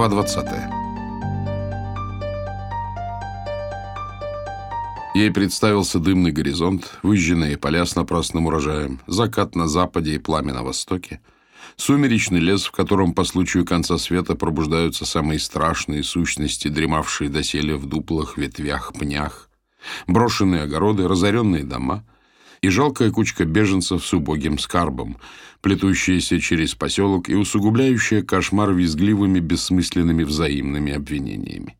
Глава 20. Ей представился дымный горизонт, выжженные поля с напрасным урожаем, закат на западе и пламя на востоке, сумеречный лес, в котором по случаю конца света пробуждаются самые страшные сущности, дремавшие доселе в дуплах, ветвях, пнях, брошенные огороды, разоренные дома — и жалкая кучка беженцев с убогим скарбом, плетущаяся через поселок и усугубляющая кошмар визгливыми бессмысленными взаимными обвинениями.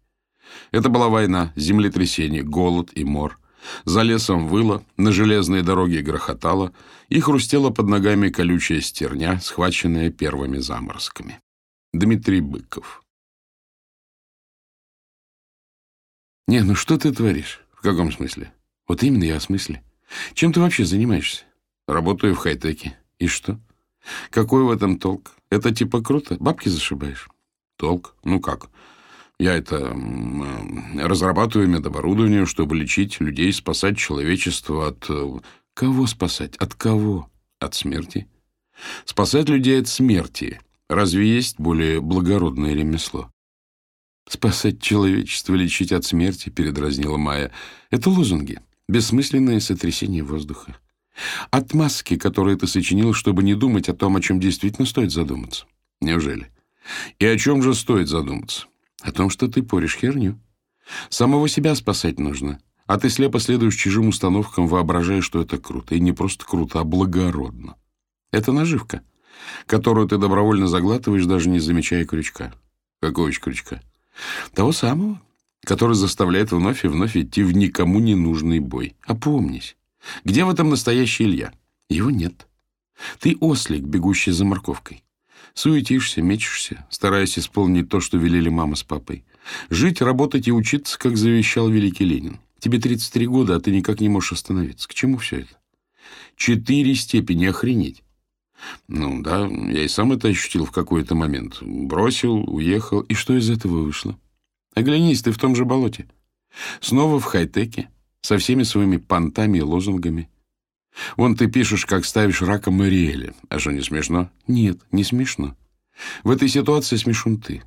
Это была война, землетрясение, голод и мор. За лесом выло, на железной дороге грохотало, и хрустела под ногами колючая стерня, схваченная первыми заморозками. Дмитрий Быков «Не, ну что ты творишь? В каком смысле?» «Вот именно я о смысле. Чем ты вообще занимаешься? Работаю в хай-теке. И что? Какой в этом толк? Это типа круто? Бабки зашибаешь? Толк? Ну как? Я это разрабатываю медоборудование, чтобы лечить людей, спасать человечество от... Э, кого спасать? От кого? От смерти. Спасать людей от смерти. Разве есть более благородное ремесло? Спасать человечество, лечить от смерти, передразнила Майя. Это лозунги. Бессмысленное сотрясение воздуха. Отмазки, которые ты сочинил, чтобы не думать о том, о чем действительно стоит задуматься. Неужели? И о чем же стоит задуматься? О том, что ты поришь херню. Самого себя спасать нужно. А ты слепо следуешь чужим установкам, воображая, что это круто. И не просто круто, а благородно. Это наживка, которую ты добровольно заглатываешь, даже не замечая крючка. Какого крючка? Того самого, который заставляет вновь и вновь идти в никому не нужный бой. Опомнись. Где в этом настоящий Илья? Его нет. Ты ослик, бегущий за морковкой. Суетишься, мечешься, стараясь исполнить то, что велели мама с папой. Жить, работать и учиться, как завещал великий Ленин. Тебе 33 года, а ты никак не можешь остановиться. К чему все это? Четыре степени, охренеть. Ну да, я и сам это ощутил в какой-то момент. Бросил, уехал. И что из этого вышло? Оглянись, ты в том же болоте. Снова в хай-теке, со всеми своими понтами и лозунгами. Вон ты пишешь, как ставишь раком Мариэля. А что, не смешно? Нет, не смешно. В этой ситуации смешун ты.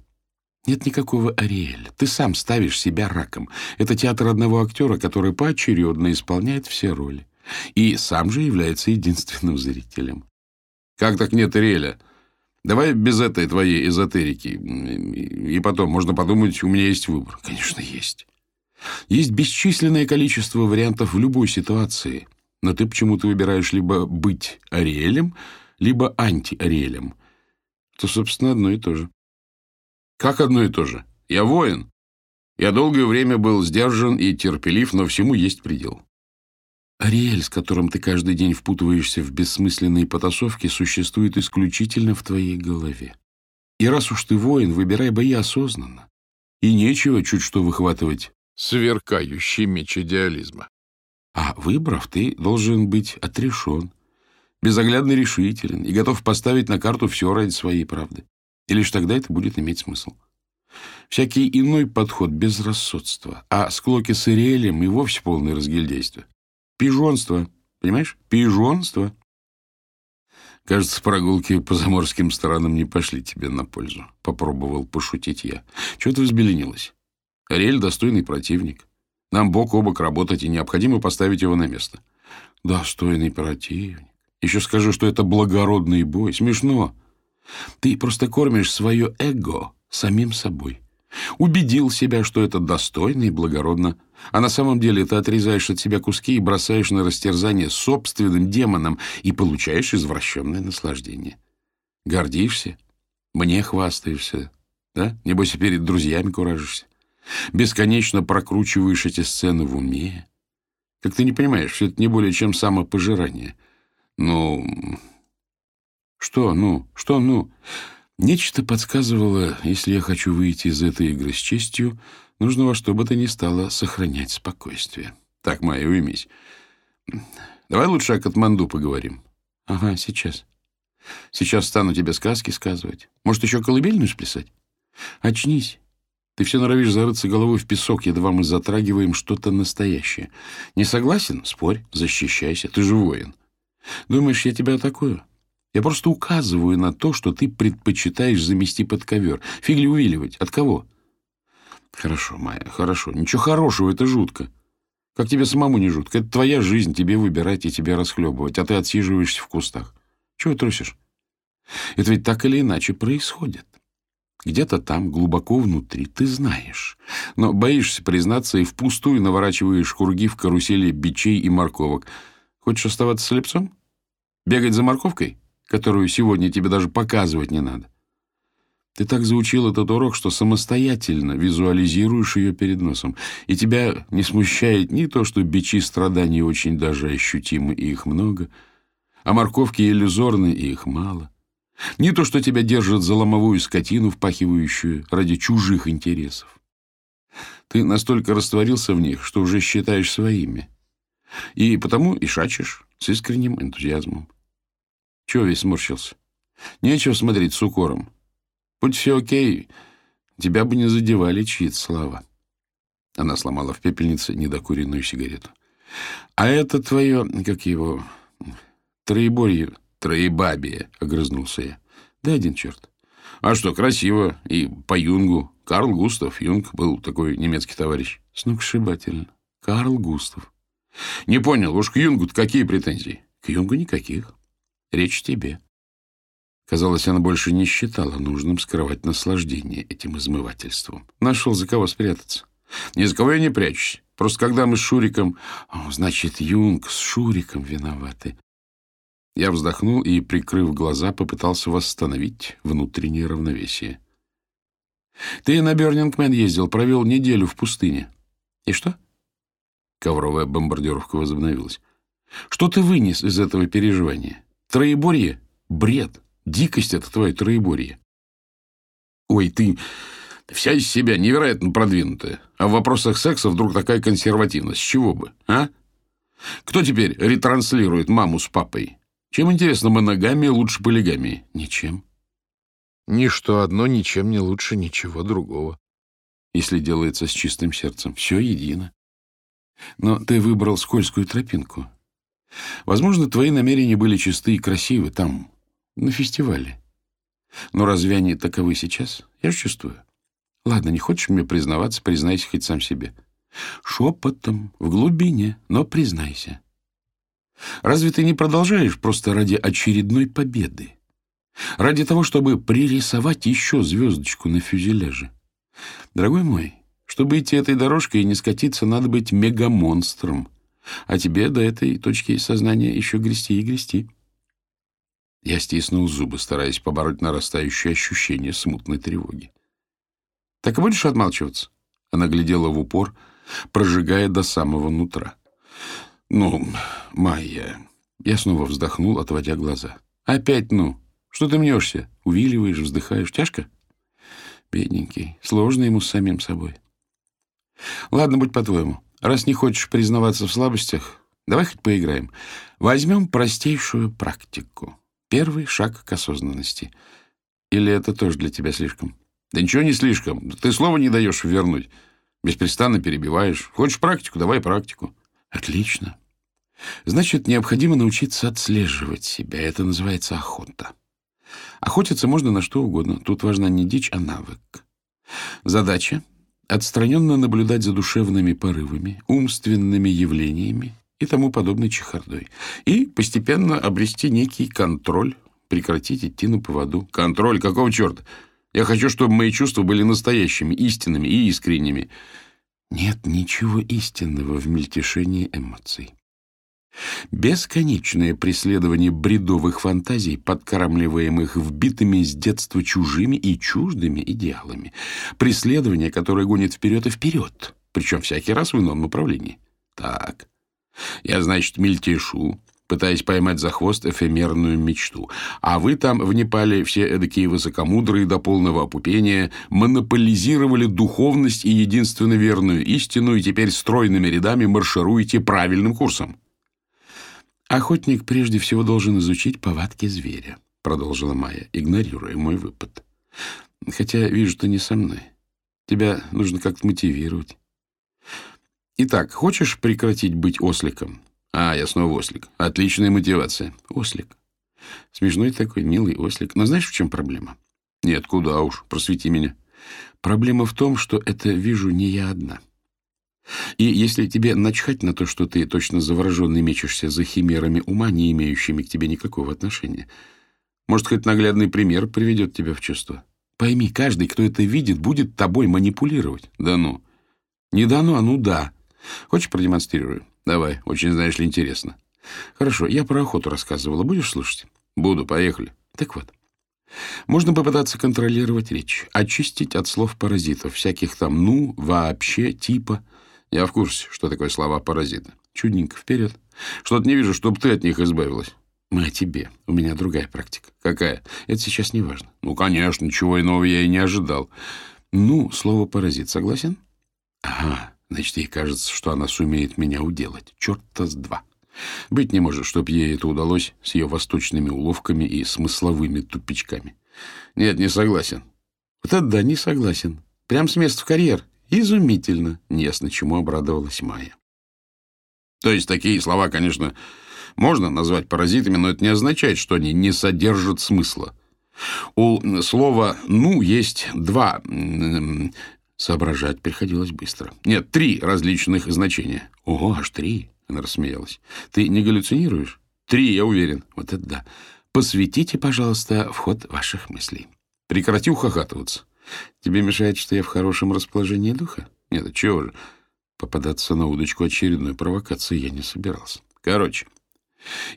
Нет никакого Ариэля. Ты сам ставишь себя раком. Это театр одного актера, который поочередно исполняет все роли. И сам же является единственным зрителем. Как так нет Ариэля? Давай без этой твоей эзотерики. И потом, можно подумать, у меня есть выбор. Конечно, есть. Есть бесчисленное количество вариантов в любой ситуации. Но ты почему-то выбираешь либо быть Ариэлем, либо анти-Ариэлем. То, собственно, одно и то же. Как одно и то же? Я воин. Я долгое время был сдержан и терпелив, но всему есть предел. Ариэль, с которым ты каждый день впутываешься в бессмысленные потасовки, существует исключительно в твоей голове. И раз уж ты воин, выбирай бои осознанно. И нечего чуть что выхватывать сверкающий меч идеализма. А выбрав, ты должен быть отрешен, безоглядно решителен и готов поставить на карту все ради своей правды. И лишь тогда это будет иметь смысл. Всякий иной подход — безрассудство, а склоки с Ириэлем и вовсе полное разгильдейство. Пижонство. Понимаешь? Пижонство. Кажется, прогулки по заморским странам не пошли тебе на пользу. Попробовал пошутить я. Чего ты взбеленилась? Ариэль — достойный противник. Нам бок о бок работать, и необходимо поставить его на место. Достойный противник. Еще скажу, что это благородный бой. Смешно. Ты просто кормишь свое эго самим собой. Убедил себя, что это достойно и благородно, а на самом деле ты отрезаешь от себя куски и бросаешь на растерзание собственным демонам и получаешь извращенное наслаждение. Гордишься? Мне хвастаешься, да? Небось, и перед друзьями куражишься. Бесконечно прокручиваешь эти сцены в уме. Как ты не понимаешь, все это не более чем самопожирание. Ну... Что ну? Что ну? Нечто подсказывало, если я хочу выйти из этой игры с честью, нужно во что бы то ни стало сохранять спокойствие. Так, Майя, уймись. Давай лучше о Катманду поговорим. Ага, сейчас. Сейчас стану тебе сказки сказывать. Может, еще колыбельную сплясать? Очнись. Ты все норовишь зарыться головой в песок, едва мы затрагиваем что-то настоящее. Не согласен? Спорь, защищайся. Ты же воин. Думаешь, я тебя атакую? Я просто указываю на то, что ты предпочитаешь замести под ковер. Фигли увиливать. От кого? Хорошо, Майя, хорошо. Ничего хорошего, это жутко. Как тебе самому не жутко? Это твоя жизнь, тебе выбирать и тебе расхлебывать, а ты отсиживаешься в кустах. Чего трусишь? Это ведь так или иначе происходит. Где-то там, глубоко внутри, ты знаешь. Но боишься признаться и впустую наворачиваешь круги в карусели бичей и морковок. Хочешь оставаться слепцом? Бегать за морковкой, которую сегодня тебе даже показывать не надо? Ты так заучил этот урок, что самостоятельно визуализируешь ее перед носом, и тебя не смущает ни то, что бичи страданий очень даже ощутимы, и их много, а морковки иллюзорны, и их мало. Не то, что тебя держат за ломовую скотину, впахивающую ради чужих интересов. Ты настолько растворился в них, что уже считаешь своими. И потому и шачешь с искренним энтузиазмом. Чего весь сморщился? Нечего смотреть с укором. Будь все окей, тебя бы не задевали чьи-то слова. Она сломала в пепельнице недокуренную сигарету. А это твое, как его, троеборье, троебабие, огрызнулся я. Да один черт. А что, красиво. И по Юнгу. Карл Густав Юнг был такой немецкий товарищ. Сногсшибательно. Карл Густав. Не понял, уж к юнгу какие претензии? К Юнгу никаких. Речь тебе. Казалось, она больше не считала нужным скрывать наслаждение этим измывательством. Нашел за кого спрятаться. Ни за кого я не прячусь. Просто когда мы с Шуриком... Значит, Юнг с Шуриком виноваты. Я вздохнул и, прикрыв глаза, попытался восстановить внутреннее равновесие. Ты на Бёрнингмен ездил, провел неделю в пустыне. И что? Ковровая бомбардировка возобновилась. Что ты вынес из этого переживания? Троеборье? Бред. Дикость — это твое троеборье. Ой, ты вся из себя невероятно продвинутая. А в вопросах секса вдруг такая консервативность. С чего бы, а? Кто теперь ретранслирует маму с папой? Чем, интересно, моногамия лучше полигамии? Ничем. Ничто одно ничем не лучше ничего другого. Если делается с чистым сердцем, все едино. Но ты выбрал скользкую тропинку. Возможно, твои намерения были чисты и красивы там, на фестивале. Но разве они таковы сейчас? Я же чувствую. Ладно, не хочешь мне признаваться, признайся хоть сам себе. Шепотом, в глубине, но признайся. Разве ты не продолжаешь просто ради очередной победы? Ради того, чтобы пририсовать еще звездочку на фюзеляже? Дорогой мой, чтобы идти этой дорожкой и не скатиться, надо быть мегамонстром. А тебе до этой точки сознания еще грести и грести. Я стиснул зубы, стараясь побороть нарастающее ощущение смутной тревоги. «Так и будешь отмалчиваться?» Она глядела в упор, прожигая до самого нутра. «Ну, Майя...» Я снова вздохнул, отводя глаза. «Опять ну? Что ты мнешься? Увиливаешь, вздыхаешь. Тяжко?» «Бедненький. Сложно ему с самим собой». «Ладно, будь по-твоему. Раз не хочешь признаваться в слабостях, давай хоть поиграем. Возьмем простейшую практику». Первый шаг к осознанности. Или это тоже для тебя слишком? Да ничего не слишком. Ты слова не даешь вернуть. Беспрестанно перебиваешь. Хочешь практику? Давай практику. Отлично. Значит, необходимо научиться отслеживать себя. Это называется охота. Охотиться можно на что угодно. Тут важна не дичь, а навык. Задача — отстраненно наблюдать за душевными порывами, умственными явлениями и тому подобной чехардой. И постепенно обрести некий контроль, прекратить идти на поводу. Контроль? Какого черта? Я хочу, чтобы мои чувства были настоящими, истинными и искренними. Нет ничего истинного в мельтешении эмоций. Бесконечное преследование бредовых фантазий, подкармливаемых вбитыми с детства чужими и чуждыми идеалами. Преследование, которое гонит вперед и вперед, причем всякий раз в ином направлении. Так, я, значит, мельтешу, пытаясь поймать за хвост эфемерную мечту. А вы там, в Непале, все эдакие высокомудрые до полного опупения, монополизировали духовность и единственно верную истину, и теперь стройными рядами маршируете правильным курсом. «Охотник прежде всего должен изучить повадки зверя», — продолжила Майя, игнорируя мой выпад. «Хотя вижу, ты не со мной. Тебя нужно как-то мотивировать. Итак, хочешь прекратить быть осликом? А, я снова ослик. Отличная мотивация. Ослик. Смешной такой, милый ослик. Но знаешь, в чем проблема? Нет, куда уж, просвети меня. Проблема в том, что это вижу не я одна. И если тебе начхать на то, что ты точно завороженный мечешься за химерами ума, не имеющими к тебе никакого отношения, может, хоть наглядный пример приведет тебя в чувство. Пойми, каждый, кто это видит, будет тобой манипулировать. Да ну. Не да ну, а ну да. Хочешь, продемонстрирую? Давай, очень, знаешь ли, интересно. Хорошо, я про охоту рассказывала. Будешь слушать? Буду, поехали. Так вот. Можно попытаться контролировать речь, очистить от слов паразитов, всяких там «ну», «вообще», «типа». Я в курсе, что такое слова паразиты. Чудненько, вперед. Что-то не вижу, чтобы ты от них избавилась. Мы о тебе. У меня другая практика. Какая? Это сейчас не важно. Ну, конечно, ничего иного я и не ожидал. Ну, слово «паразит» согласен? Ага, значит, ей кажется, что она сумеет меня уделать. Черта с два. Быть не может, чтоб ей это удалось с ее восточными уловками и смысловыми тупичками. Нет, не согласен. Вот это да, не согласен. Прям с места в карьер. Изумительно. Неясно, чему обрадовалась Майя. То есть такие слова, конечно, можно назвать паразитами, но это не означает, что они не содержат смысла. У слова «ну» есть два... Соображать приходилось быстро. Нет, три различных значения. Ого, аж три. Она рассмеялась. «Ты не галлюцинируешь?» «Три, я уверен». «Вот это да. Посвятите, пожалуйста, вход ваших мыслей». «Прекрати ухахатываться. Тебе мешает, что я в хорошем расположении духа?» «Нет, чего же?» Попадаться на удочку очередной провокации я не собирался. Короче,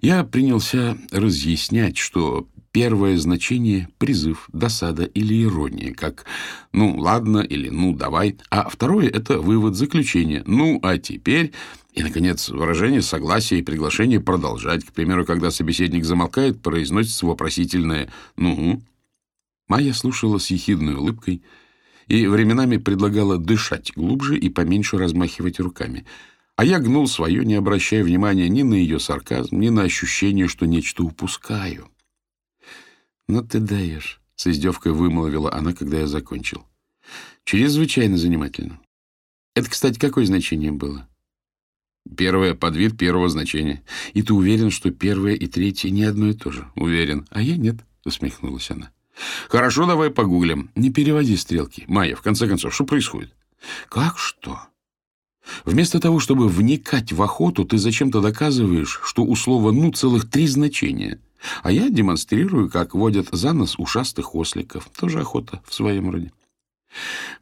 я принялся разъяснять, что первое значение — призыв, досада или ирония, как «ну, ладно» или «ну, давай», а второе — это вывод, заключение «ну, а теперь» И, наконец, выражение согласия и приглашение продолжать. К примеру, когда собеседник замолкает, произносится вопросительное «ну». Майя слушала с ехидной улыбкой и временами предлагала дышать глубже и поменьше размахивать руками. А я гнул свое, не обращая внимания ни на ее сарказм, ни на ощущение, что нечто упускаю. «Ну ты даешь», — с издевкой вымолвила она, когда я закончил. «Чрезвычайно занимательно. Это, кстати, какое значение было?» Первое — подвид первого значения. И ты уверен, что первое и третье не одно и то же? Уверен. А я нет, — усмехнулась она. Хорошо, давай погуглим. Не переводи стрелки. Майя, в конце концов, что происходит? Как что? Вместо того, чтобы вникать в охоту, ты зачем-то доказываешь, что у слова «ну» целых три значения. А я демонстрирую, как водят за нос ушастых осликов. Тоже охота в своем роде.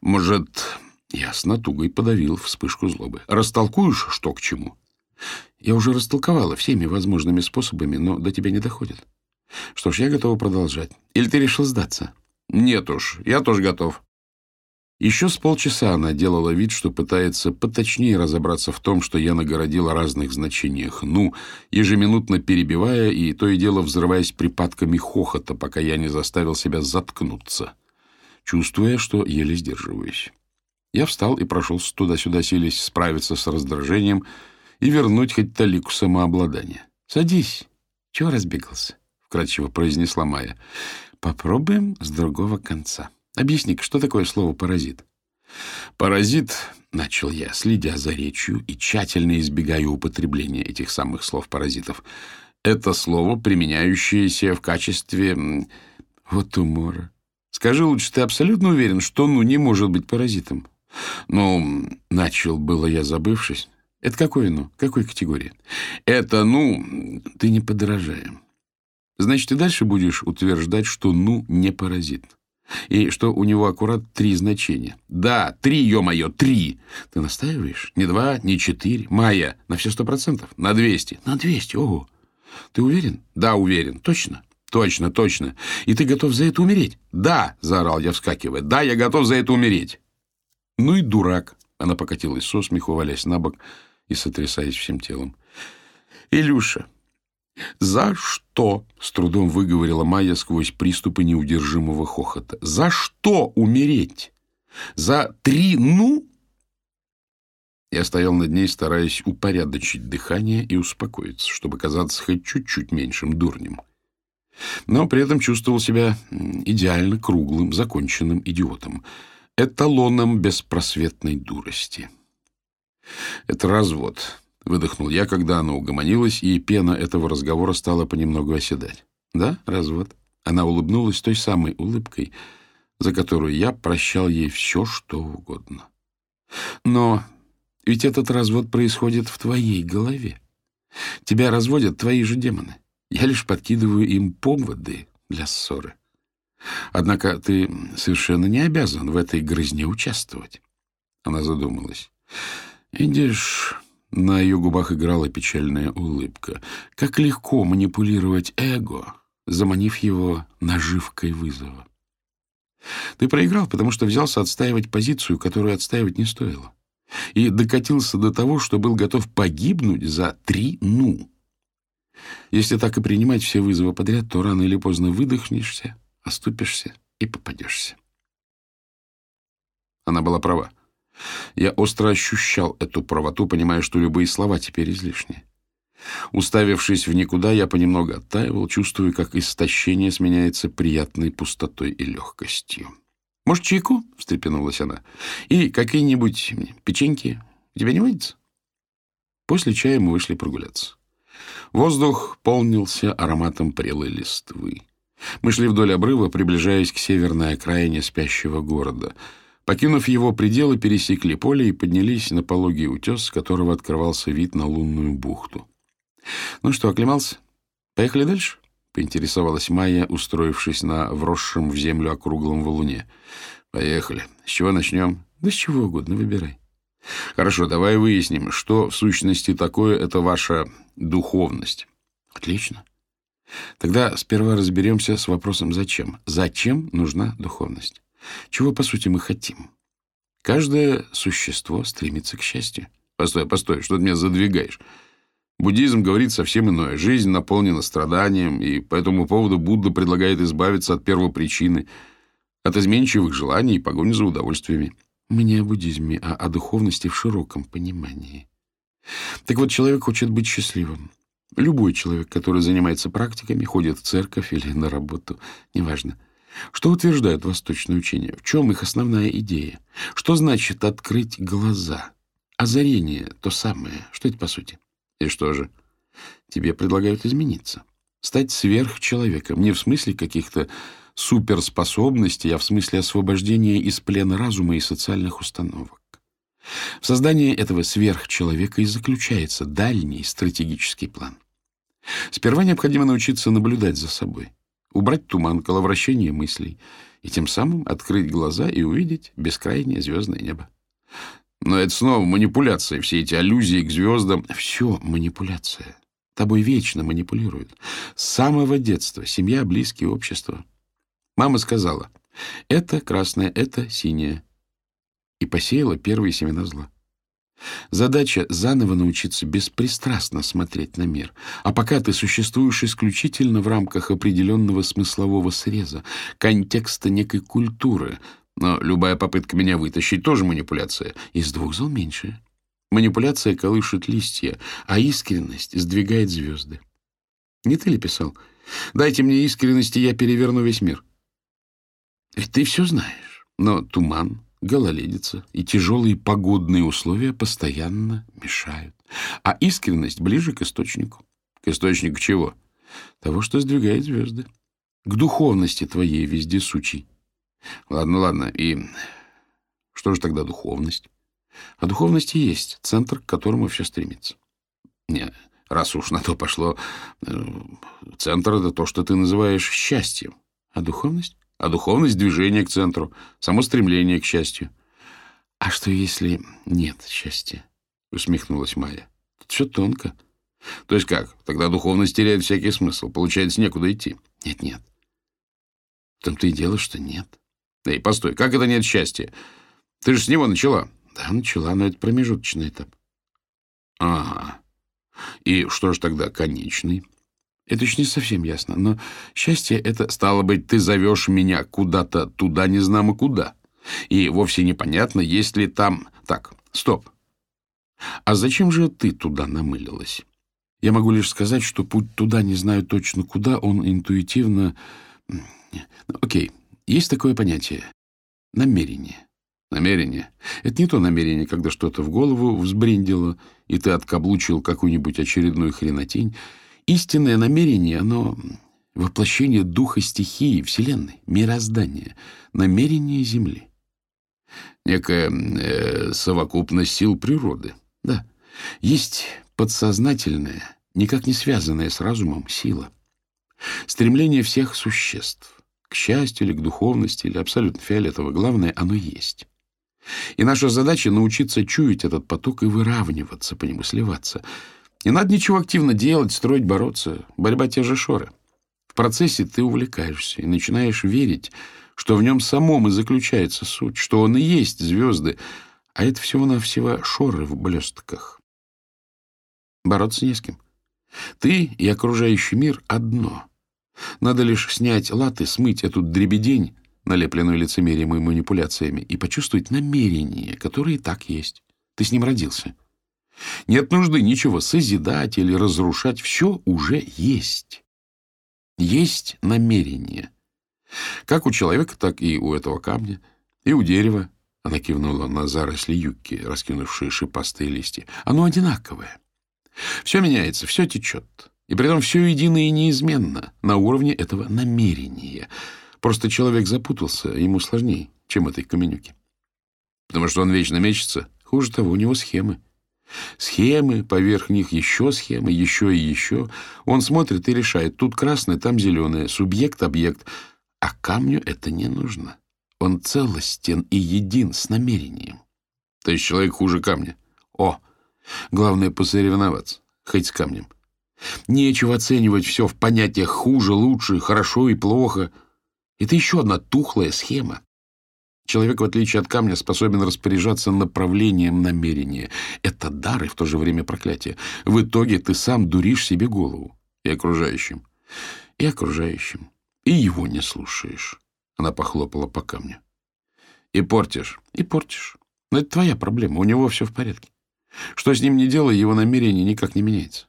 Может, я с натугой подавил вспышку злобы. «Растолкуешь, что к чему?» «Я уже растолковала всеми возможными способами, но до тебя не доходит. Что ж, я готова продолжать. Или ты решил сдаться?» «Нет уж, я тоже готов». Еще с полчаса она делала вид, что пытается поточнее разобраться в том, что я нагородил о разных значениях «ну», ежеминутно перебивая и то и дело взрываясь припадками хохота, пока я не заставил себя заткнуться, чувствуя, что еле сдерживаюсь. Я встал и прошелся туда-сюда, силясь справиться с раздражением и вернуть хоть талику самообладания. — Садись. Чего разбегался? — вкратчиво произнесла Майя. — Попробуем с другого конца. Объясни что такое слово «паразит»? «Паразит», — начал я, следя за речью и тщательно избегая употребления этих самых слов-паразитов, это слово, применяющееся в качестве... Вот умора. Скажи лучше, ты абсолютно уверен, что «ну» не может быть паразитом? Ну, начал было я, забывшись. Это какое «ну»? Какой категории? Это «ну» ты не подражаем. Значит, ты дальше будешь утверждать, что «ну» не паразит. И что у него аккурат три значения. Да, три, ё-моё, три. Ты настаиваешь? Не два, не четыре. Майя, на все сто процентов? На двести. На двести, ого. Ты уверен? Да, уверен. Точно? Точно, точно. И ты готов за это умереть? Да, заорал я, вскакивая. Да, я готов за это умереть. Ну и дурак. Она покатилась со смеху, валясь на бок и сотрясаясь всем телом. «Илюша, за что?» — с трудом выговорила Майя сквозь приступы неудержимого хохота. «За что умереть? За три «ну»?» Я стоял над ней, стараясь упорядочить дыхание и успокоиться, чтобы казаться хоть чуть-чуть меньшим дурнем. Но при этом чувствовал себя идеально круглым, законченным идиотом — эталоном беспросветной дурости. «Это развод», — выдохнул я, когда она угомонилась, и пена этого разговора стала понемногу оседать. Да, развод. Она улыбнулась той самой улыбкой, за которую я прощал ей все, что угодно. Но ведь этот развод происходит в твоей голове. Тебя разводят твои же демоны. Я лишь подкидываю им поводы для ссоры. Однако ты совершенно не обязан в этой грызне участвовать. Она задумалась. Видишь, на ее губах играла печальная улыбка. Как легко манипулировать эго, заманив его наживкой вызова. Ты проиграл, потому что взялся отстаивать позицию, которую отстаивать не стоило. И докатился до того, что был готов погибнуть за три «ну». Если так и принимать все вызовы подряд, то рано или поздно выдохнешься, оступишься и попадешься. Она была права. Я остро ощущал эту правоту, понимая, что любые слова теперь излишни. Уставившись в никуда, я понемногу оттаивал, чувствуя, как истощение сменяется приятной пустотой и легкостью. «Может, чайку?» — встрепенулась она. «И какие-нибудь печеньки? У тебя не водится?» После чая мы вышли прогуляться. Воздух полнился ароматом прелой листвы. Мы шли вдоль обрыва, приближаясь к северной окраине спящего города. Покинув его пределы, пересекли поле и поднялись на пологий утес, с которого открывался вид на лунную бухту. «Ну что, оклемался? Поехали дальше?» — поинтересовалась Майя, устроившись на вросшем в землю округлом валуне. «Поехали. С чего начнем?» «Да с чего угодно, выбирай». «Хорошо, давай выясним, что в сущности такое это ваша духовность». «Отлично. Тогда сперва разберемся с вопросом «зачем?». Зачем нужна духовность? Чего, по сути, мы хотим? Каждое существо стремится к счастью. Постой, постой, что ты меня задвигаешь? Буддизм говорит совсем иное. Жизнь наполнена страданием, и по этому поводу Будда предлагает избавиться от первопричины, от изменчивых желаний и погони за удовольствиями. Мы не о буддизме, а о духовности в широком понимании. Так вот, человек хочет быть счастливым. Любой человек, который занимается практиками, ходит в церковь или на работу, неважно. Что утверждают восточные учения? В чем их основная идея? Что значит открыть глаза? Озарение — то самое. Что это по сути? И что же? Тебе предлагают измениться. Стать сверхчеловеком. Не в смысле каких-то суперспособностей, а в смысле освобождения из плена разума и социальных установок. В создании этого сверхчеловека и заключается дальний стратегический план. Сперва необходимо научиться наблюдать за собой, убрать туман, коловращение мыслей, и тем самым открыть глаза и увидеть бескрайнее звездное небо. Но это снова манипуляция, все эти аллюзии к звездам. Все манипуляция. Тобой вечно манипулируют. С самого детства. Семья, близкие, общество. Мама сказала, это красное, это синее. И посеяла первые семена зла. Задача — заново научиться беспристрастно смотреть на мир. А пока ты существуешь исключительно в рамках определенного смыслового среза, контекста некой культуры, но любая попытка меня вытащить тоже манипуляция. Из двух зол меньше. Манипуляция колышет листья, а искренность сдвигает звезды. Не ты ли писал? Дайте мне искренности, я переверну весь мир. Ведь ты все знаешь. Но туман, гололедица и тяжелые погодные условия постоянно мешают. А искренность ближе к источнику. К источнику чего? Того, что сдвигает звезды. К духовности твоей вездесучей. Ладно, ладно. И что же тогда духовность? А духовность и есть центр, к которому все стремится. Не, раз уж на то пошло, э, центр — это то, что ты называешь счастьем. А духовность? А духовность — движение к центру, само стремление к счастью. — А что, если нет счастья? — усмехнулась Майя. — Тут все тонко. — То есть как? Тогда духовность теряет всякий смысл. Получается, некуда идти. Нет, — Нет-нет. В том-то и дело, что нет. — Эй, постой, как это нет счастья? Ты же с него начала. Да, начала, но это промежуточный этап. Ага. И что же тогда конечный? Это еще не совсем ясно, но счастье — это, стало быть, ты зовешь меня куда-то туда не знамо куда. И вовсе непонятно, есть ли там... Так, стоп. А зачем же ты туда намылилась? Я могу лишь сказать, что путь туда, не знаю точно куда, он интуитивно... Окей, есть такое понятие — намерение. Намерение — это не то намерение, когда что-то в голову взбрендило, и ты откаблучил какую-нибудь очередную хренотень. Истинное намерение, оно воплощение духа стихии, Вселенной, мироздания, намерения Земли. Некая э, совокупность сил природы. Да, есть подсознательная, никак не связанная с разумом сила. Стремление всех существ к счастью или к духовности, или абсолютно фиолетово. Главное, оно есть. И наша задача — научиться чуять этот поток и выравниваться по нему, сливаться. Не надо ничего активно делать, строить, бороться. Борьба те же шоры. В процессе ты увлекаешься и начинаешь верить, что в нем самом и заключается суть, что он и есть звезды, а это всего-навсего шоры в блестках. Бороться не с кем. Ты и окружающий мир — одно. Надо лишь снять латы, смыть эту дребедень, налепленную лицемерием и манипуляциями, и почувствовать намерение, которое и так есть. Ты с ним родился. Нет нужды ничего созидать или разрушать. Все уже есть. Есть намерение. Как у человека, так и у этого камня, и у дерева. Она кивнула на заросли юбки, раскинувшие шипастые листья. Оно одинаковое. Все меняется, все течет. И при этом все едино и неизменно на уровне этого намерения. Просто человек запутался, ему сложнее, чем этой каменюке. Потому что он вечно мечется. Хуже того, у него схемы. Схемы, поверх них еще схемы, еще и еще. Он смотрит и решает. Тут красное, там зеленое. Субъект, объект. А камню это не нужно. Он целостен и един с намерением. То есть человек хуже камня. О, главное посоревноваться. Хоть с камнем. Нечего оценивать все в понятиях хуже, лучше, хорошо и плохо. Это еще одна тухлая схема. Человек, в отличие от камня, способен распоряжаться направлением намерения. Это дар и в то же время проклятие. В итоге ты сам дуришь себе голову. И окружающим. И окружающим. И его не слушаешь. Она похлопала по камню. И портишь. И портишь. Но это твоя проблема. У него все в порядке. Что с ним не делай, его намерение никак не меняется.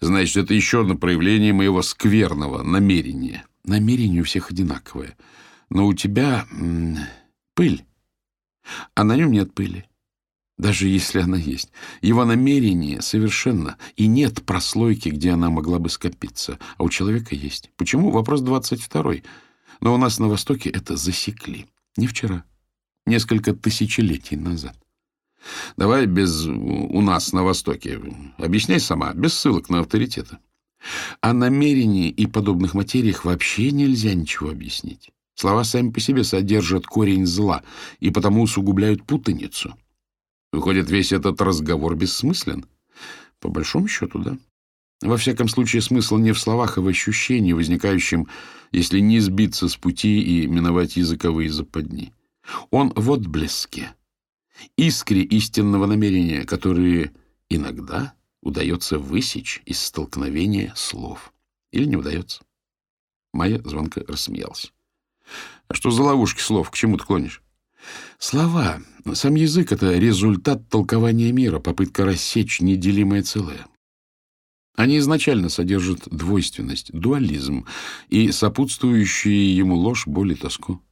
Значит, это еще одно проявление моего скверного намерения. Намерение у всех одинаковое. Но у тебя пыль, а на нем нет пыли. Даже если она есть. Его намерение совершенно. И нет прослойки, где она могла бы скопиться. А у человека есть. Почему? Вопрос 22 Но у нас на Востоке это засекли. Не вчера. Несколько тысячелетий назад. Давай без «у нас на Востоке». Объясняй сама, без ссылок на авторитеты. О намерении и подобных материях вообще нельзя ничего объяснить. Слова сами по себе содержат корень зла и потому усугубляют путаницу. Выходит, весь этот разговор бессмыслен? По большому счету, да. Во всяком случае, смысл не в словах, а в ощущении, возникающем, если не сбиться с пути и миновать языковые западни. Он в отблеске, искре истинного намерения, которые иногда удается высечь из столкновения слов. Или не удается. Майя звонко рассмеялась. — что за ловушки слов? К чему ты клонишь? — Слова. Сам язык — это результат толкования мира, попытка рассечь неделимое целое. Они изначально содержат двойственность, дуализм и сопутствующие ему ложь, боль и тоску.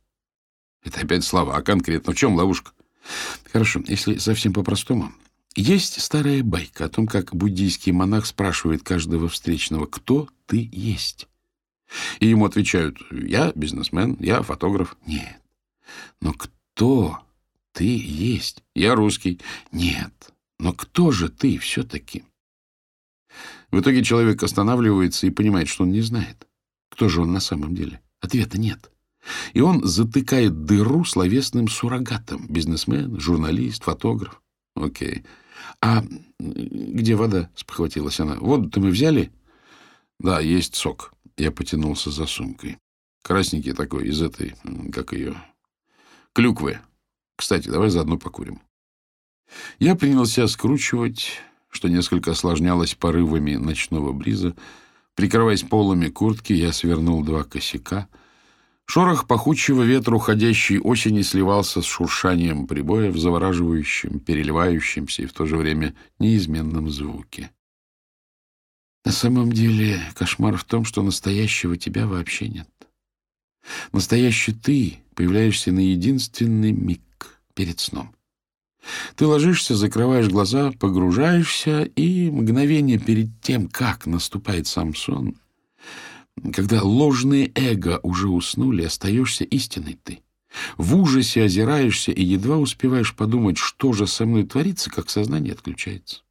Это опять слова, а конкретно в чем ловушка? Хорошо, если совсем по-простому. Есть старая байка о том, как буддийский монах спрашивает каждого встречного, кто ты есть. И ему отвечают, я бизнесмен, я фотограф. Нет. Но кто ты есть? Я русский. Нет. Но кто же ты все-таки? В итоге человек останавливается и понимает, что он не знает. Кто же он на самом деле? Ответа нет. И он затыкает дыру словесным суррогатом. Бизнесмен, журналист, фотограф. Окей. А где вода? Спохватилась она. Воду-то мы взяли? Да, есть сок. Я потянулся за сумкой. Красненький такой, из этой, как ее, клюквы. Кстати, давай заодно покурим. Я принялся скручивать, что несколько осложнялось порывами ночного бриза. Прикрываясь полами куртки, я свернул два косяка — Шорох пахучего ветра уходящей осени сливался с шуршанием прибоя в завораживающем, переливающемся и в то же время неизменном звуке. На самом деле кошмар в том, что настоящего тебя вообще нет. Настоящий ты появляешься на единственный миг перед сном. Ты ложишься, закрываешь глаза, погружаешься, и мгновение перед тем, как наступает сам сон, Когда ложные эго уже уснули, остаешься истинной ты. В ужасе озираешься и едва успеваешь подумать, что же со мной творится, как сознание отключается.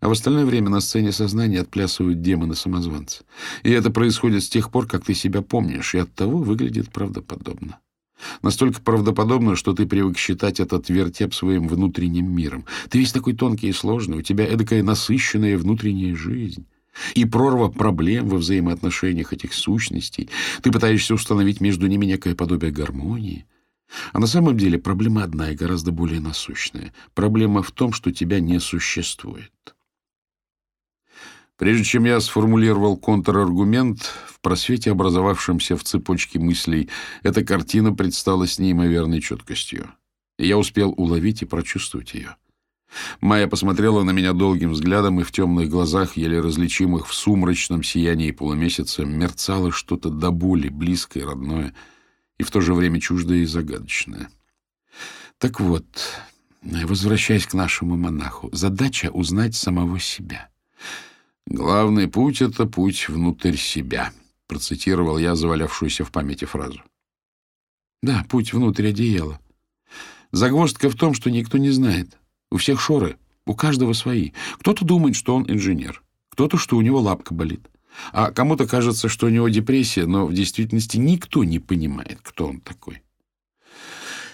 А в остальное время на сцене сознания отплясывают демоны-самозванцы. И это происходит с тех пор, как ты себя помнишь, и оттого выглядит правдоподобно. Настолько правдоподобно, что ты привык считать этот вертеп своим внутренним миром. Ты весь такой тонкий и сложный, у тебя эдакая насыщенная внутренняя жизнь. И прорва проблем во взаимоотношениях этих сущностей. Ты пытаешься установить между ними некое подобие гармонии. А на самом деле проблема одна и гораздо более насущная. Проблема в том, что тебя не существует. Прежде чем я сформулировал контраргумент, в просвете, образовавшемся в цепочке мыслей, эта картина предстала с неимоверной четкостью. И я успел уловить и прочувствовать ее. Майя посмотрела на меня долгим взглядом, и в темных глазах, еле различимых в сумрачном сиянии полумесяца, мерцало что-то до боли, близкое, родное, и в то же время чуждое и загадочное. Так вот, возвращаясь к нашему монаху, задача — узнать самого себя — «Главный путь — это путь внутрь себя», — процитировал я завалявшуюся в памяти фразу. «Да, путь внутрь одеяла. Загвоздка в том, что никто не знает. У всех шоры, у каждого свои. Кто-то думает, что он инженер, кто-то, что у него лапка болит. А кому-то кажется, что у него депрессия, но в действительности никто не понимает, кто он такой.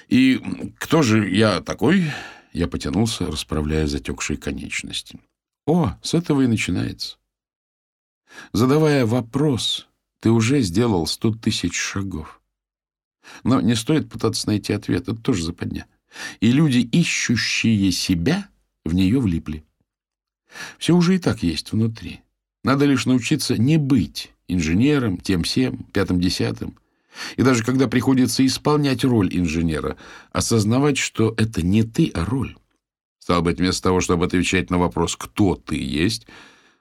И кто же я такой? Я потянулся, расправляя затекшие конечности. О, с этого и начинается. Задавая вопрос, ты уже сделал сто тысяч шагов. Но не стоит пытаться найти ответ, это тоже западня. И люди, ищущие себя, в нее влипли. Все уже и так есть внутри. Надо лишь научиться не быть инженером, тем всем, пятым-десятым. И даже когда приходится исполнять роль инженера, осознавать, что это не ты, а роль. Стало быть, вместо того, чтобы отвечать на вопрос «кто ты есть»,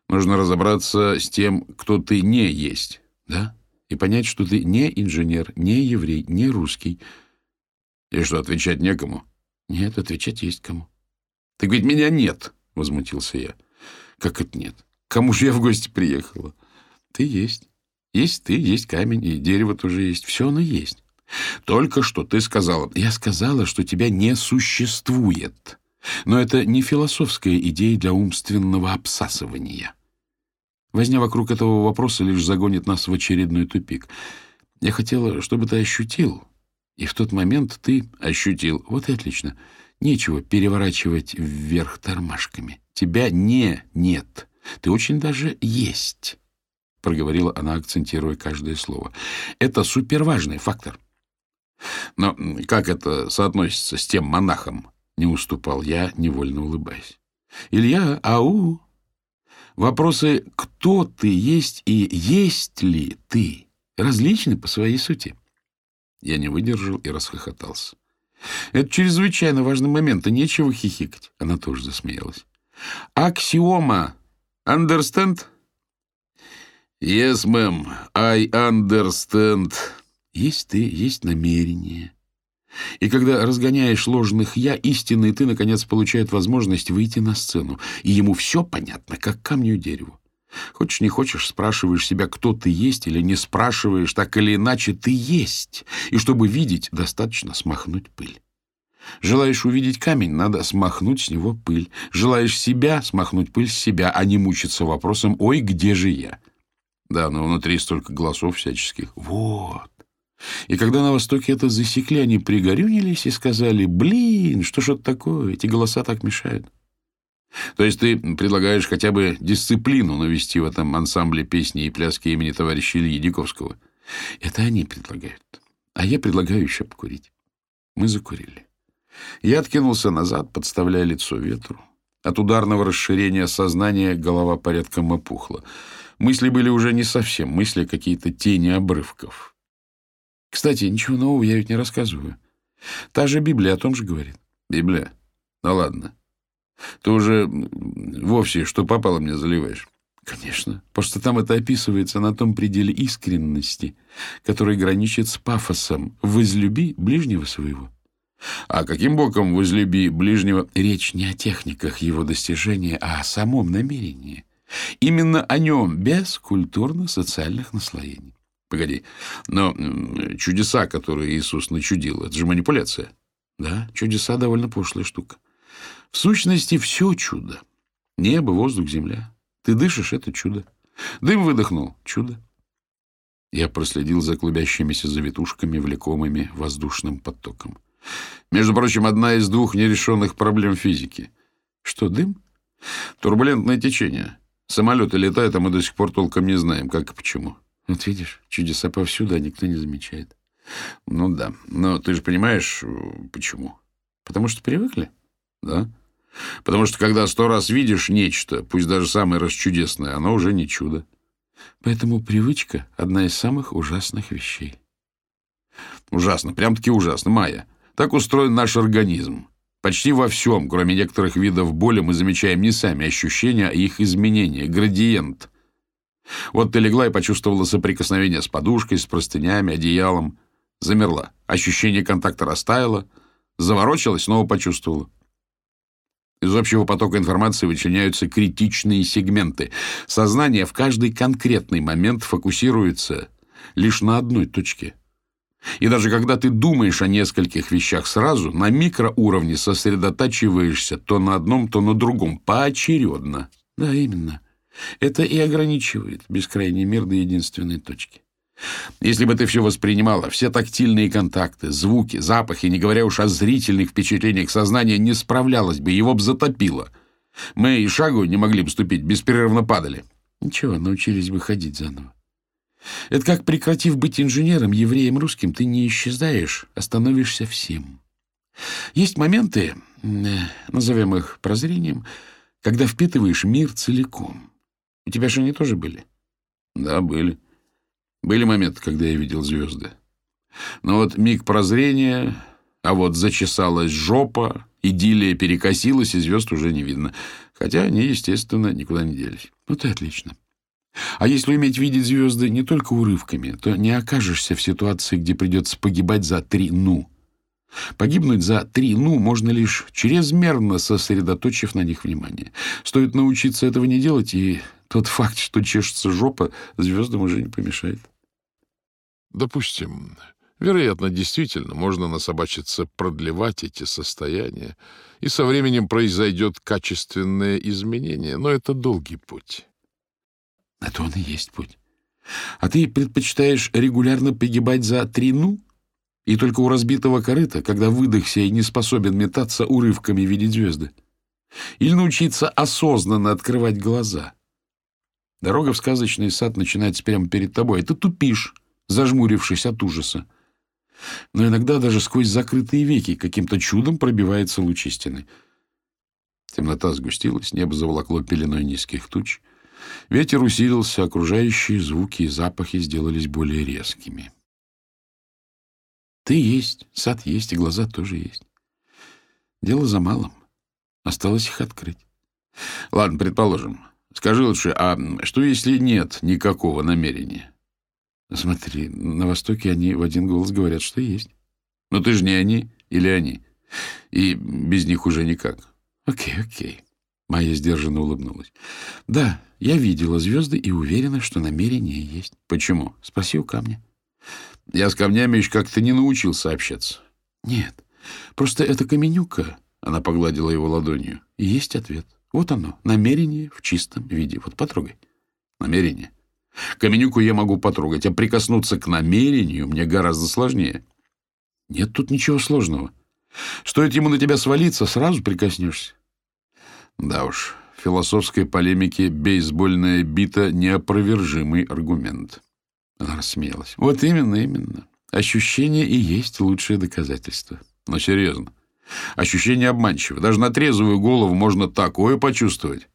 нужно разобраться с тем, кто ты не есть, да? И понять, что ты не инженер, не еврей, не русский. И что, отвечать некому? Нет, отвечать есть кому. Так ведь меня нет, — возмутился я. Как это нет? Кому же я в гости приехала? Ты есть. Есть ты, есть камень, и дерево тоже есть. Все оно есть. Только что ты сказала. Я сказала, что тебя не существует. Но это не философская идея для умственного обсасывания. Возня вокруг этого вопроса лишь загонит нас в очередной тупик. Я хотела, чтобы ты ощутил, и в тот момент ты ощутил. Вот и отлично. Нечего переворачивать вверх тормашками. Тебя не нет. Ты очень даже есть, — проговорила она, акцентируя каждое слово. Это суперважный фактор. Но как это соотносится с тем монахом, не уступал я, невольно улыбаясь. Илья, ау! Вопросы «кто ты есть» и «есть ли ты» различны по своей сути. Я не выдержал и расхохотался. Это чрезвычайно важный момент, и нечего хихикать. Она тоже засмеялась. Аксиома. Understand? Yes, ma'am. I understand. Есть ты, есть намерение. И когда разгоняешь ложных «я», истинный ты, наконец, получает возможность выйти на сцену, и ему все понятно, как камню дереву. Хочешь, не хочешь, спрашиваешь себя, кто ты есть, или не спрашиваешь, так или иначе ты есть. И чтобы видеть, достаточно смахнуть пыль. Желаешь увидеть камень, надо смахнуть с него пыль. Желаешь себя, смахнуть пыль с себя, а не мучиться вопросом «Ой, где же я?». Да, но внутри столько голосов всяческих. Вот. И когда на Востоке это засекли, они пригорюнились и сказали, блин, что ж это такое, эти голоса так мешают. То есть ты предлагаешь хотя бы дисциплину навести в этом ансамбле песни и пляски имени товарища Ильи Диковского? Это они предлагают. А я предлагаю еще покурить. Мы закурили. Я откинулся назад, подставляя лицо ветру. От ударного расширения сознания голова порядком опухла. Мысли были уже не совсем мысли, а какие-то тени обрывков. Кстати, ничего нового я ведь не рассказываю. Та же Библия о том же говорит. Библия? Ну ладно. Ты уже вовсе что попало мне заливаешь. Конечно, что там это описывается на том пределе искренности, который граничит с пафосом «возлюби ближнего своего». А каким боком «возлюби ближнего» речь не о техниках его достижения, а о самом намерении. Именно о нем, без культурно-социальных наслоений. Погоди, но чудеса, которые Иисус начудил, это же манипуляция. Да, чудеса довольно пошлая штука. В сущности, все чудо. Небо, воздух, земля. Ты дышишь — это чудо. Дым выдохнул — чудо. Я проследил за клубящимися завитушками, влекомыми воздушным потоком. Между прочим, одна из двух нерешенных проблем физики. Что, дым? Турбулентное течение. Самолеты летают, а мы до сих пор толком не знаем, как и почему. Вот видишь, чудеса повсюду, а никто не замечает. Ну да, но ты же понимаешь, почему? Потому что привыкли, да? Потому что когда сто раз видишь нечто, пусть даже самое расчудесное, оно уже не чудо. Поэтому привычка — одна из самых ужасных вещей. Ужасно, прям-таки ужасно, Майя. Так устроен наш организм. Почти во всем, кроме некоторых видов боли, мы замечаем не сами ощущения, а их изменения, градиент. Вот ты легла и почувствовала соприкосновение с подушкой, с простынями, одеялом. Замерла. Ощущение контакта растаяло. Заворочилась, снова почувствовала. Из общего потока информации вычленяются критичные сегменты. Сознание в каждый конкретный момент фокусируется лишь на одной точке. И даже когда ты думаешь о нескольких вещах сразу, на микроуровне сосредотачиваешься то на одном, то на другом, поочередно. Да, именно. Это и ограничивает бескрайний мир до единственной точки. Если бы ты все воспринимала, все тактильные контакты, звуки, запахи, не говоря уж о зрительных впечатлениях, сознание не справлялось бы, его бы затопило. Мы и шагу не могли бы ступить, беспрерывно падали. Ничего, научились бы ходить заново. Это как, прекратив быть инженером, евреем, русским, ты не исчезаешь, а становишься всем. Есть моменты, назовем их прозрением, когда впитываешь мир целиком. У тебя же они тоже были? Да, были. Были моменты, когда я видел звезды. Но вот миг прозрения, а вот зачесалась жопа, идиллия перекосилась, и звезд уже не видно. Хотя они, естественно, никуда не делись. Ну, ты отлично. А если уметь видеть звезды не только урывками, то не окажешься в ситуации, где придется погибать за три «ну». Погибнуть за три «ну» можно лишь чрезмерно сосредоточив на них внимание. Стоит научиться этого не делать, и тот факт, что чешется жопа, звездам уже не помешает. Допустим, вероятно, действительно можно насобачиться продлевать эти состояния, и со временем произойдет качественное изменение, но это долгий путь. Это он и есть путь. А ты предпочитаешь регулярно погибать за три «ну»? И только у разбитого корыта, когда выдохся и не способен метаться урывками видеть звезды? Или научиться осознанно открывать глаза? Дорога в сказочный сад начинается прямо перед тобой, и ты тупишь, зажмурившись от ужаса. Но иногда даже сквозь закрытые веки каким-то чудом пробивается луч истины. Темнота сгустилась, небо заволокло пеленой низких туч. Ветер усилился, окружающие звуки и запахи сделались более резкими. Ты есть, сад есть, и глаза тоже есть. Дело за малым. Осталось их открыть. Ладно, предположим. Скажи лучше, а что если нет никакого намерения? Смотри, на Востоке они в один голос говорят, что есть. Но ты же не они или они. И без них уже никак. Окей, окей. Майя сдержанно улыбнулась. Да, я видела звезды и уверена, что намерение есть. Почему? Спроси у камня. Я с камнями еще как-то не научился общаться. Нет, просто эта каменюка, она погладила его ладонью, и есть ответ. Вот оно, намерение в чистом виде. Вот потрогай. Намерение. Каменюку я могу потрогать, а прикоснуться к намерению мне гораздо сложнее. Нет тут ничего сложного. Стоит ему на тебя свалиться, сразу прикоснешься. Да уж, в философской полемике бейсбольная бита — неопровержимый аргумент. Она рассмеялась. Вот именно, именно. Ощущение и есть лучшее доказательство. Но серьезно. Ощущение обманчиво. Даже на трезвую голову можно такое почувствовать.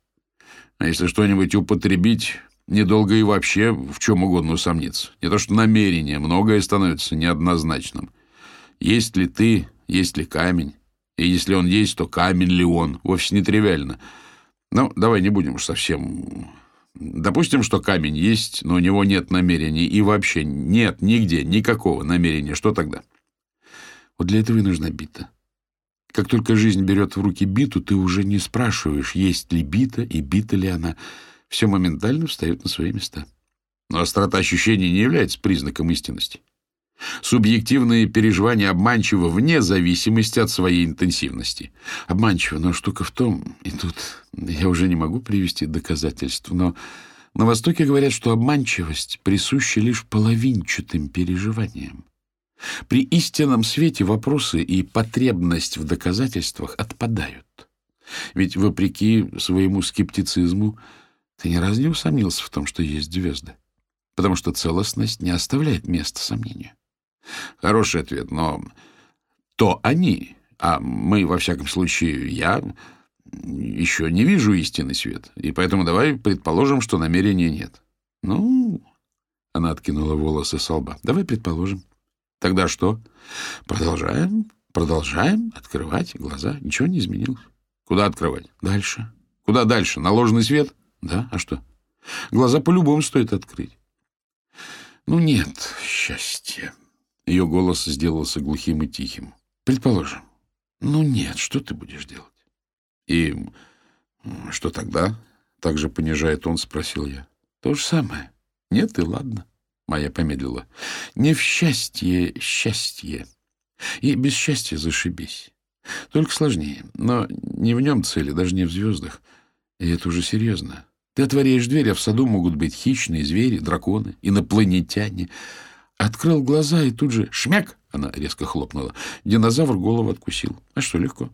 А если что-нибудь употребить, недолго и вообще в чем угодно усомниться. Не то что намерение, многое становится неоднозначным. Есть ли ты, есть ли камень? И если он есть, то камень ли он? Вовсе не тривиально. Ну, давай не будем уж совсем... Допустим, что камень есть, но у него нет намерений, и вообще нет нигде никакого намерения. Что тогда? Вот для этого и нужна бита. Как только жизнь берет в руки биту, ты уже не спрашиваешь, есть ли бита и бита ли она. все моментально встает на свои места. Но острота ощущений не является признаком истинности. Субъективные переживания обманчивы вне зависимости от своей интенсивности. Обманчиво, но штука в том, и тут я уже не могу привести доказательств, но на Востоке говорят, что обманчивость присуща лишь половинчатым переживаниям. При истинном свете вопросы и потребность в доказательствах отпадают. Ведь, вопреки своему скептицизму, ты ни разу не усомнился в том, что есть звезды, потому что целостность не оставляет места сомнению. Хороший ответ, но то они, а мы, во всяком случае, я еще не вижу истинный свет, и поэтому давай предположим, что намерения нет. Ну, она откинула волосы с лба. Давай предположим. Тогда что? Продолжаем, продолжаем открывать глаза. Ничего не изменилось. Куда открывать? Дальше. Куда дальше? На ложный свет? Да, а что? Глаза по-любому стоит открыть. Ну нет счастья. Ее голос сделался глухим и тихим. Предположим. Ну нет, что ты будешь делать? И что тогда? Так же понижает он, спросил я. То же самое. Нет и ладно. Моя помедлила. Не в счастье счастье. И без счастья зашибись. Только сложнее. Но не в нем цели, даже не в звездах. И это уже серьезно. Ты отворяешь дверь, а в саду могут быть хищные звери, драконы, инопланетяне. Открыл глаза и тут же шмяк, она резко хлопнула. Динозавр голову откусил. А что, легко.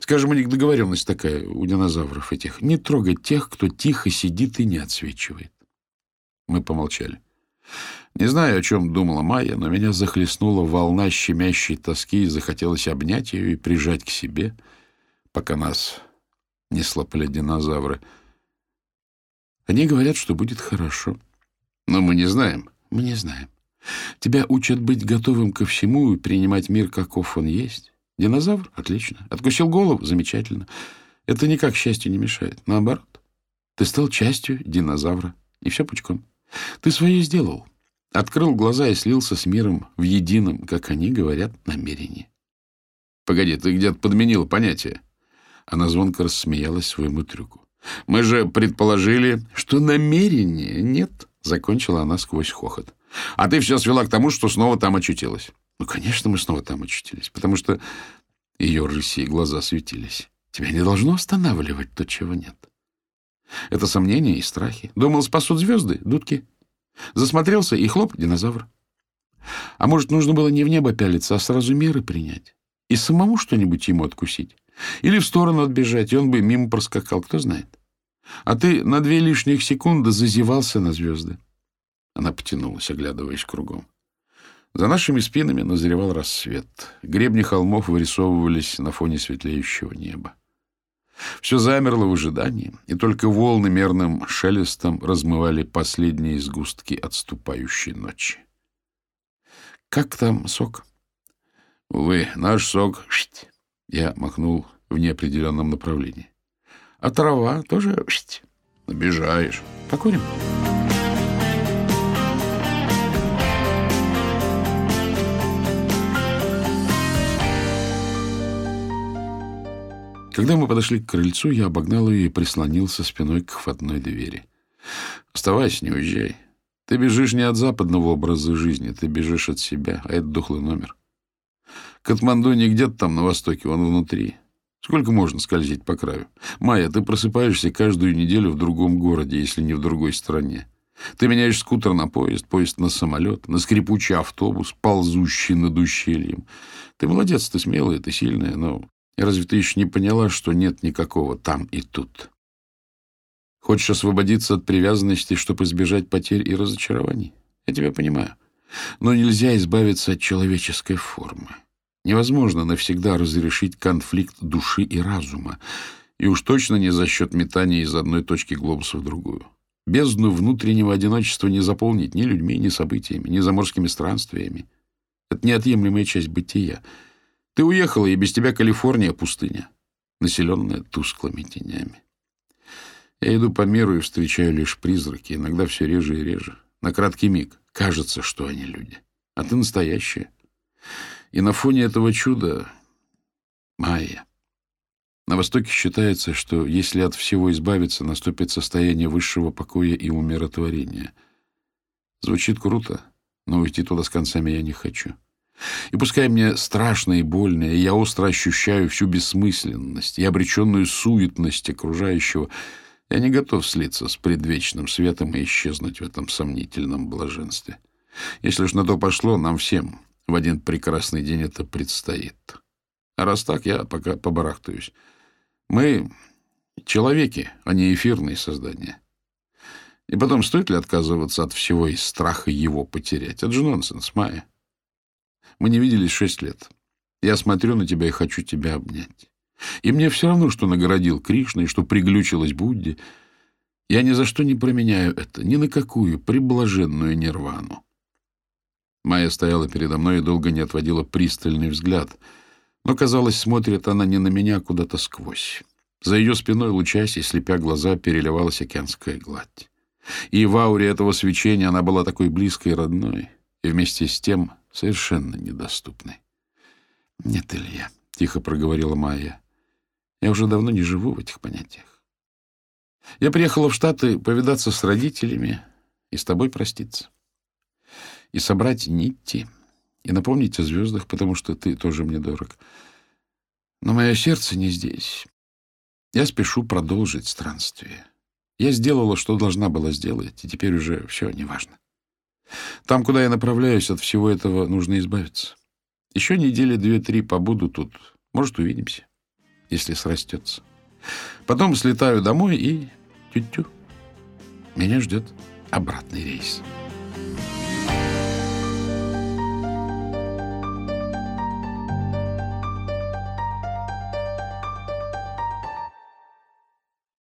Скажем, у них договоренность такая у динозавров этих. Не трогать тех, кто тихо сидит и не отсвечивает. Мы помолчали. Не знаю, о чем думала Майя, но меня захлестнула волна щемящей тоски и захотелось обнять ее и прижать к себе, пока нас не слопали динозавры. Они говорят, что будет хорошо. Но мы не знаем. Мы не знаем. Тебя учат быть готовым ко всему и принимать мир, каков он есть. Динозавр? Отлично. Откусил голову? Замечательно. Это никак счастью не мешает. Наоборот. Ты стал частью динозавра. И все пучком. Ты свое сделал. Открыл глаза и слился с миром в едином, как они говорят, намерении. Погоди, ты где-то подменил понятие. Она звонко рассмеялась своему трюку. Мы же предположили, что намерения нет, закончила она сквозь хохот. А ты все свела к тому, что снова там очутилась. Ну, конечно, мы снова там очутились, потому что ее рысьи глаза светились. Тебя не должно останавливать то, чего нет. Это сомнения и страхи. Думал, спасут звезды, дудки. Засмотрелся, и хлоп, динозавр. А может, нужно было не в небо пялиться, а сразу меры принять? И самому что-нибудь ему откусить? Или в сторону отбежать, и он бы мимо проскакал, кто знает. А ты на две лишних секунды зазевался на звезды. Она потянулась, оглядываясь кругом. За нашими спинами назревал рассвет. Гребни холмов вырисовывались на фоне светлеющего неба. Все замерло в ожидании, и только волны мерным шелестом размывали последние сгустки отступающей ночи. «Как там сок?» «Увы, наш сок...» Я махнул в неопределенном направлении. «А трава тоже...» «Обижаешь. Покурим?» Когда мы подошли к крыльцу, я обогнал ее и прислонился спиной к входной двери. «Оставайся, не уезжай. Ты бежишь не от западного образа жизни, ты бежишь от себя, а это дохлый номер. Катманду не где-то там на востоке, он внутри. Сколько можно скользить по краю? Майя, ты просыпаешься каждую неделю в другом городе, если не в другой стране. Ты меняешь скутер на поезд, поезд на самолет, на скрипучий автобус, ползущий над ущельем. Ты молодец, ты смелая, ты сильная, но Разве ты еще не поняла, что нет никакого там и тут? Хочешь освободиться от привязанности, чтобы избежать потерь и разочарований? Я тебя понимаю. Но нельзя избавиться от человеческой формы. Невозможно навсегда разрешить конфликт души и разума, и уж точно не за счет метания из одной точки глобуса в другую. Бездну внутреннего одиночества не заполнить ни людьми, ни событиями, ни заморскими странствиями. Это неотъемлемая часть бытия — ты уехала, и без тебя Калифорния — пустыня, населенная тусклыми тенями. Я иду по миру и встречаю лишь призраки, иногда все реже и реже. На краткий миг кажется, что они люди. А ты настоящая. И на фоне этого чуда — Майя. На Востоке считается, что если от всего избавиться, наступит состояние высшего покоя и умиротворения. Звучит круто, но уйти туда с концами я не хочу. И пускай мне страшно и больно, и я остро ощущаю всю бессмысленность и обреченную суетность окружающего, я не готов слиться с предвечным светом и исчезнуть в этом сомнительном блаженстве. Если уж на то пошло, нам всем в один прекрасный день это предстоит. А раз так, я пока побарахтаюсь. Мы человеки, а не эфирные создания. И потом, стоит ли отказываться от всего из страха его потерять? Это же нонсенс, Майя. Мы не виделись шесть лет. Я смотрю на тебя и хочу тебя обнять. И мне все равно, что нагородил Кришна и что приглючилась Будде. Я ни за что не променяю это, ни на какую приблаженную нирвану. Майя стояла передо мной и долго не отводила пристальный взгляд — но, казалось, смотрит она не на меня, а куда-то сквозь. За ее спиной, лучась и слепя глаза, переливалась океанская гладь. И в ауре этого свечения она была такой близкой и родной, и вместе с тем совершенно недоступной. «Нет, Илья», — тихо проговорила Майя, — «я уже давно не живу в этих понятиях. Я приехала в Штаты повидаться с родителями и с тобой проститься. И собрать нити, и напомнить о звездах, потому что ты тоже мне дорог. Но мое сердце не здесь. Я спешу продолжить странствие. Я сделала, что должна была сделать, и теперь уже все неважно. Там, куда я направляюсь, от всего этого нужно избавиться. Еще недели две-три побуду тут. Может, увидимся, если срастется. Потом слетаю домой и тю-тю. Меня ждет обратный рейс.